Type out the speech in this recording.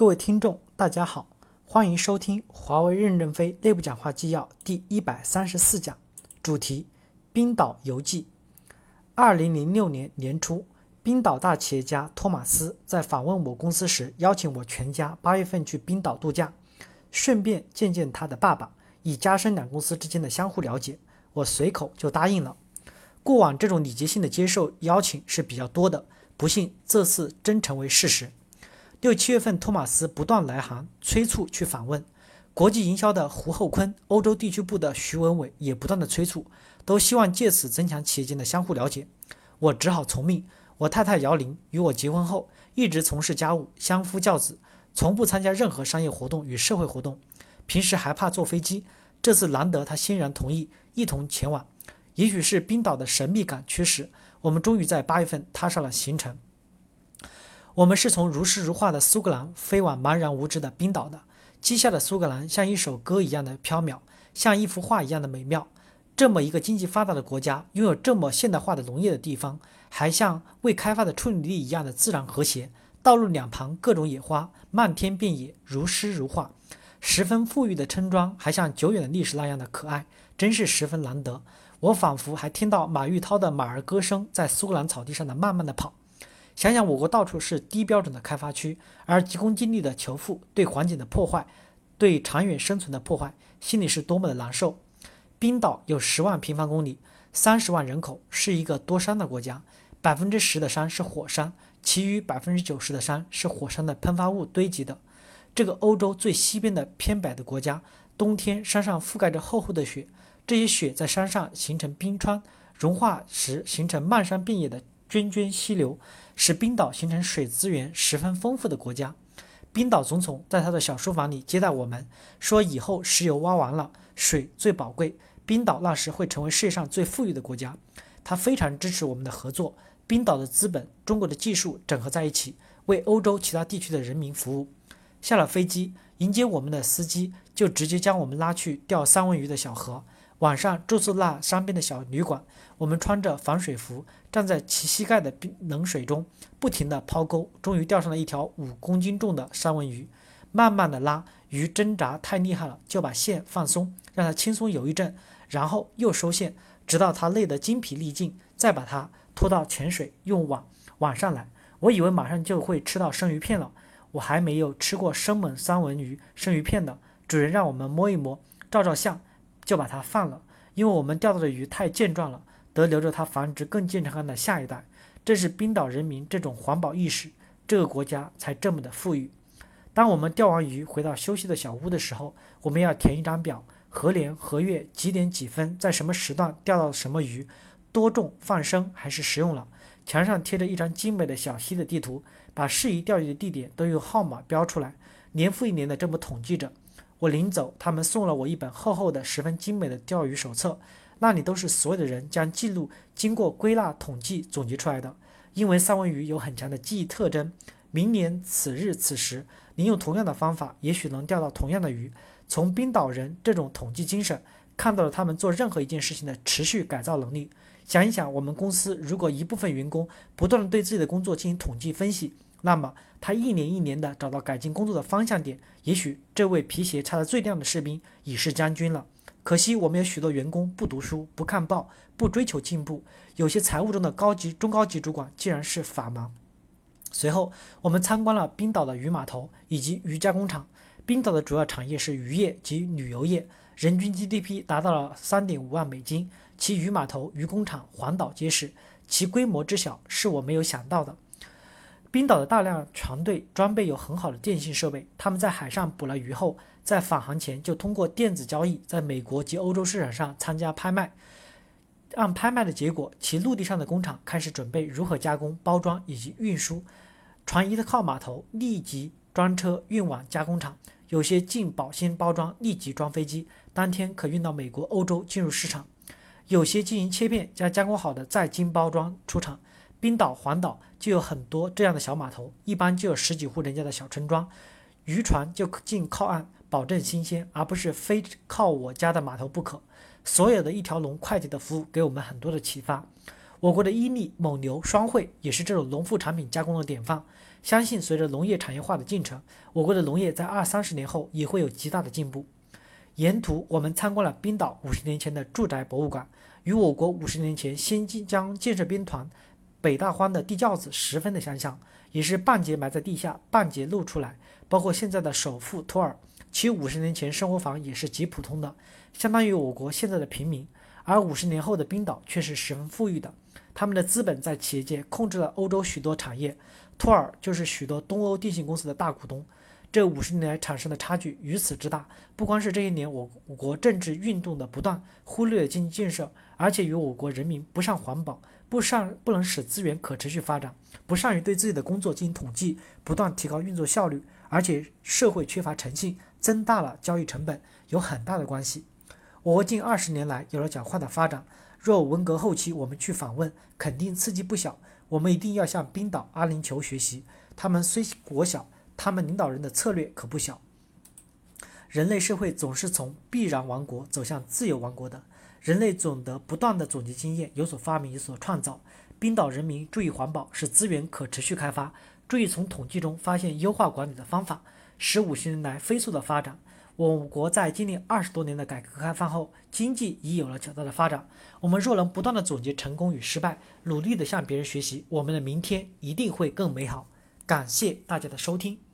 各位听众，大家好，欢迎收听华为任正非内部讲话纪要第一百三十四讲，主题：冰岛游记。二零零六年年初，冰岛大企业家托马斯在访问我公司时，邀请我全家八月份去冰岛度假，顺便见见他的爸爸，以加深两公司之间的相互了解。我随口就答应了。过往这种礼节性的接受邀请是比较多的，不幸这次真成为事实。六七月份，托马斯不断来函催促去访问。国际营销的胡厚坤、欧洲地区部的徐文伟也不断的催促，都希望借此增强企业间的相互了解。我只好从命。我太太姚玲与我结婚后，一直从事家务，相夫教子，从不参加任何商业活动与社会活动。平时还怕坐飞机，这次难得她欣然同意一同前往。也许是冰岛的神秘感驱使，我们终于在八月份踏上了行程。我们是从如诗如画的苏格兰飞往茫然无知的冰岛的。机下的苏格兰像一首歌一样的飘渺，像一幅画一样的美妙。这么一个经济发达的国家，拥有这么现代化的农业的地方，还像未开发的处女地一样的自然和谐。道路两旁各种野花，漫天遍野，如诗如画。十分富裕的村庄，还像久远的历史那样的可爱，真是十分难得。我仿佛还听到马玉涛的马儿歌声在苏格兰草地上的慢慢的跑。想想我国到处是低标准的开发区，而急功近利的求富对环境的破坏，对长远生存的破坏，心里是多么的难受。冰岛有十万平方公里，三十万人口，是一个多山的国家。百分之十的山是火山，其余百分之九十的山是火山的喷发物堆积的。这个欧洲最西边的偏北的国家，冬天山上覆盖着厚厚的雪，这些雪在山上形成冰川，融化时形成漫山遍野的。涓涓溪流使冰岛形成水资源十分丰富的国家。冰岛总统在他的小书房里接待我们，说以后石油挖完了，水最宝贵，冰岛那时会成为世界上最富裕的国家。他非常支持我们的合作，冰岛的资本、中国的技术整合在一起，为欧洲其他地区的人民服务。下了飞机，迎接我们的司机就直接将我们拉去钓三文鱼的小河。晚上住宿那山边的小旅馆，我们穿着防水服，站在齐膝盖的冰冷水中，不停地抛钩，终于钓上了一条五公斤重的三文鱼。慢慢的拉，鱼挣扎太厉害了，就把线放松，让它轻松游一阵，然后又收线，直到它累得精疲力尽，再把它拖到浅水，用网网上来。我以为马上就会吃到生鱼片了，我还没有吃过生猛三文鱼生鱼片呢。主人让我们摸一摸，照照相。就把它放了，因为我们钓到的鱼太健壮了，得留着它繁殖更健康的下一代。这是冰岛人民这种环保意识，这个国家才这么的富裕。当我们钓完鱼回到休息的小屋的时候，我们要填一张表：何年何月几点几分，在什么时段钓到什么鱼，多重放生还是食用了。墙上贴着一张精美的小溪的地图，把适宜钓鱼的地点都用号码标出来，年复一年的这么统计着。我临走，他们送了我一本厚厚的、十分精美的钓鱼手册，那里都是所有的人将记录经过归纳、统计、总结出来的。因为三文鱼有很强的记忆特征，明年此日此时，您用同样的方法，也许能钓到同样的鱼。从冰岛人这种统计精神，看到了他们做任何一件事情的持续改造能力。想一想，我们公司如果一部分员工不断的对自己的工作进行统计分析，那么，他一年一年的找到改进工作的方向点。也许这位皮鞋擦得最亮的士兵已是将军了。可惜我们有许多员工不读书、不看报、不追求进步。有些财务中的高级、中高级主管竟然是法盲。随后，我们参观了冰岛的鱼码头以及鱼加工厂。冰岛的主要产业是渔业及旅游业，人均 GDP 达到了三点五万美金。其鱼码头、渔工厂环岛皆是，其规模之小是我没有想到的。冰岛的大量船队装备有很好的电信设备，他们在海上捕了鱼后，在返航前就通过电子交易，在美国及欧洲市场上参加拍卖。按拍卖的结果，其陆地上的工厂开始准备如何加工、包装以及运输。船一靠码头立即装车运往加工厂，有些进保鲜包装，立即装飞机，当天可运到美国、欧洲进入市场；有些进行切片，将加工好的再经包装出厂。冰岛环岛就有很多这样的小码头，一般就有十几户人家的小村庄，渔船就近靠岸，保证新鲜，而不是非靠我家的码头不可。所有的一条龙快递的服务给我们很多的启发。我国的伊利、蒙牛、双汇也是这种农副产品加工的典范。相信随着农业产业化的进程，我国的农业在二三十年后也会有极大的进步。沿途我们参观了冰岛五十年前的住宅博物馆，与我国五十年前新疆建设兵团北大荒的地窖子十分的相像，也是半截埋在地下，半截露出来。包括现在的首富托尔，其五十年前生活房也是极普通的，相当于我国现在的平民。而五十年后的冰岛却是十分富裕的，他们的资本在企业界控制了欧洲许多产业，托尔就是许多东欧电信公司的大股东。这五十年来产生的差距如此之大，不光是这一年我国政治运动的不断，忽略经济建设，而且与我国人民不善环保，不善不能使资源可持续发展，不善于对自己的工作进行统计，不断提高运作效率，而且社会缺乏诚信，增大了交易成本，有很大的关系。我国近二十年来有了较快的发展，若文革后期我们去访问，肯定刺激不小。我们一定要向冰岛、阿联酋学习，他们虽国小，他们领导人的策略可不小。人类社会总是从必然王国走向自由王国的，人类总得不断的总结经验，有所发明，有所创造。冰岛人民注意环保，使资源可持续开发，注意从统计中发现优化管理的方法，使五十年来飞速的发展。我国在经历二十多年的改革开放后，经济已有了较大的发展。我们若能不断的总结成功与失败，努力的向别人学习，我们的明天一定会更美好。感谢大家的收听。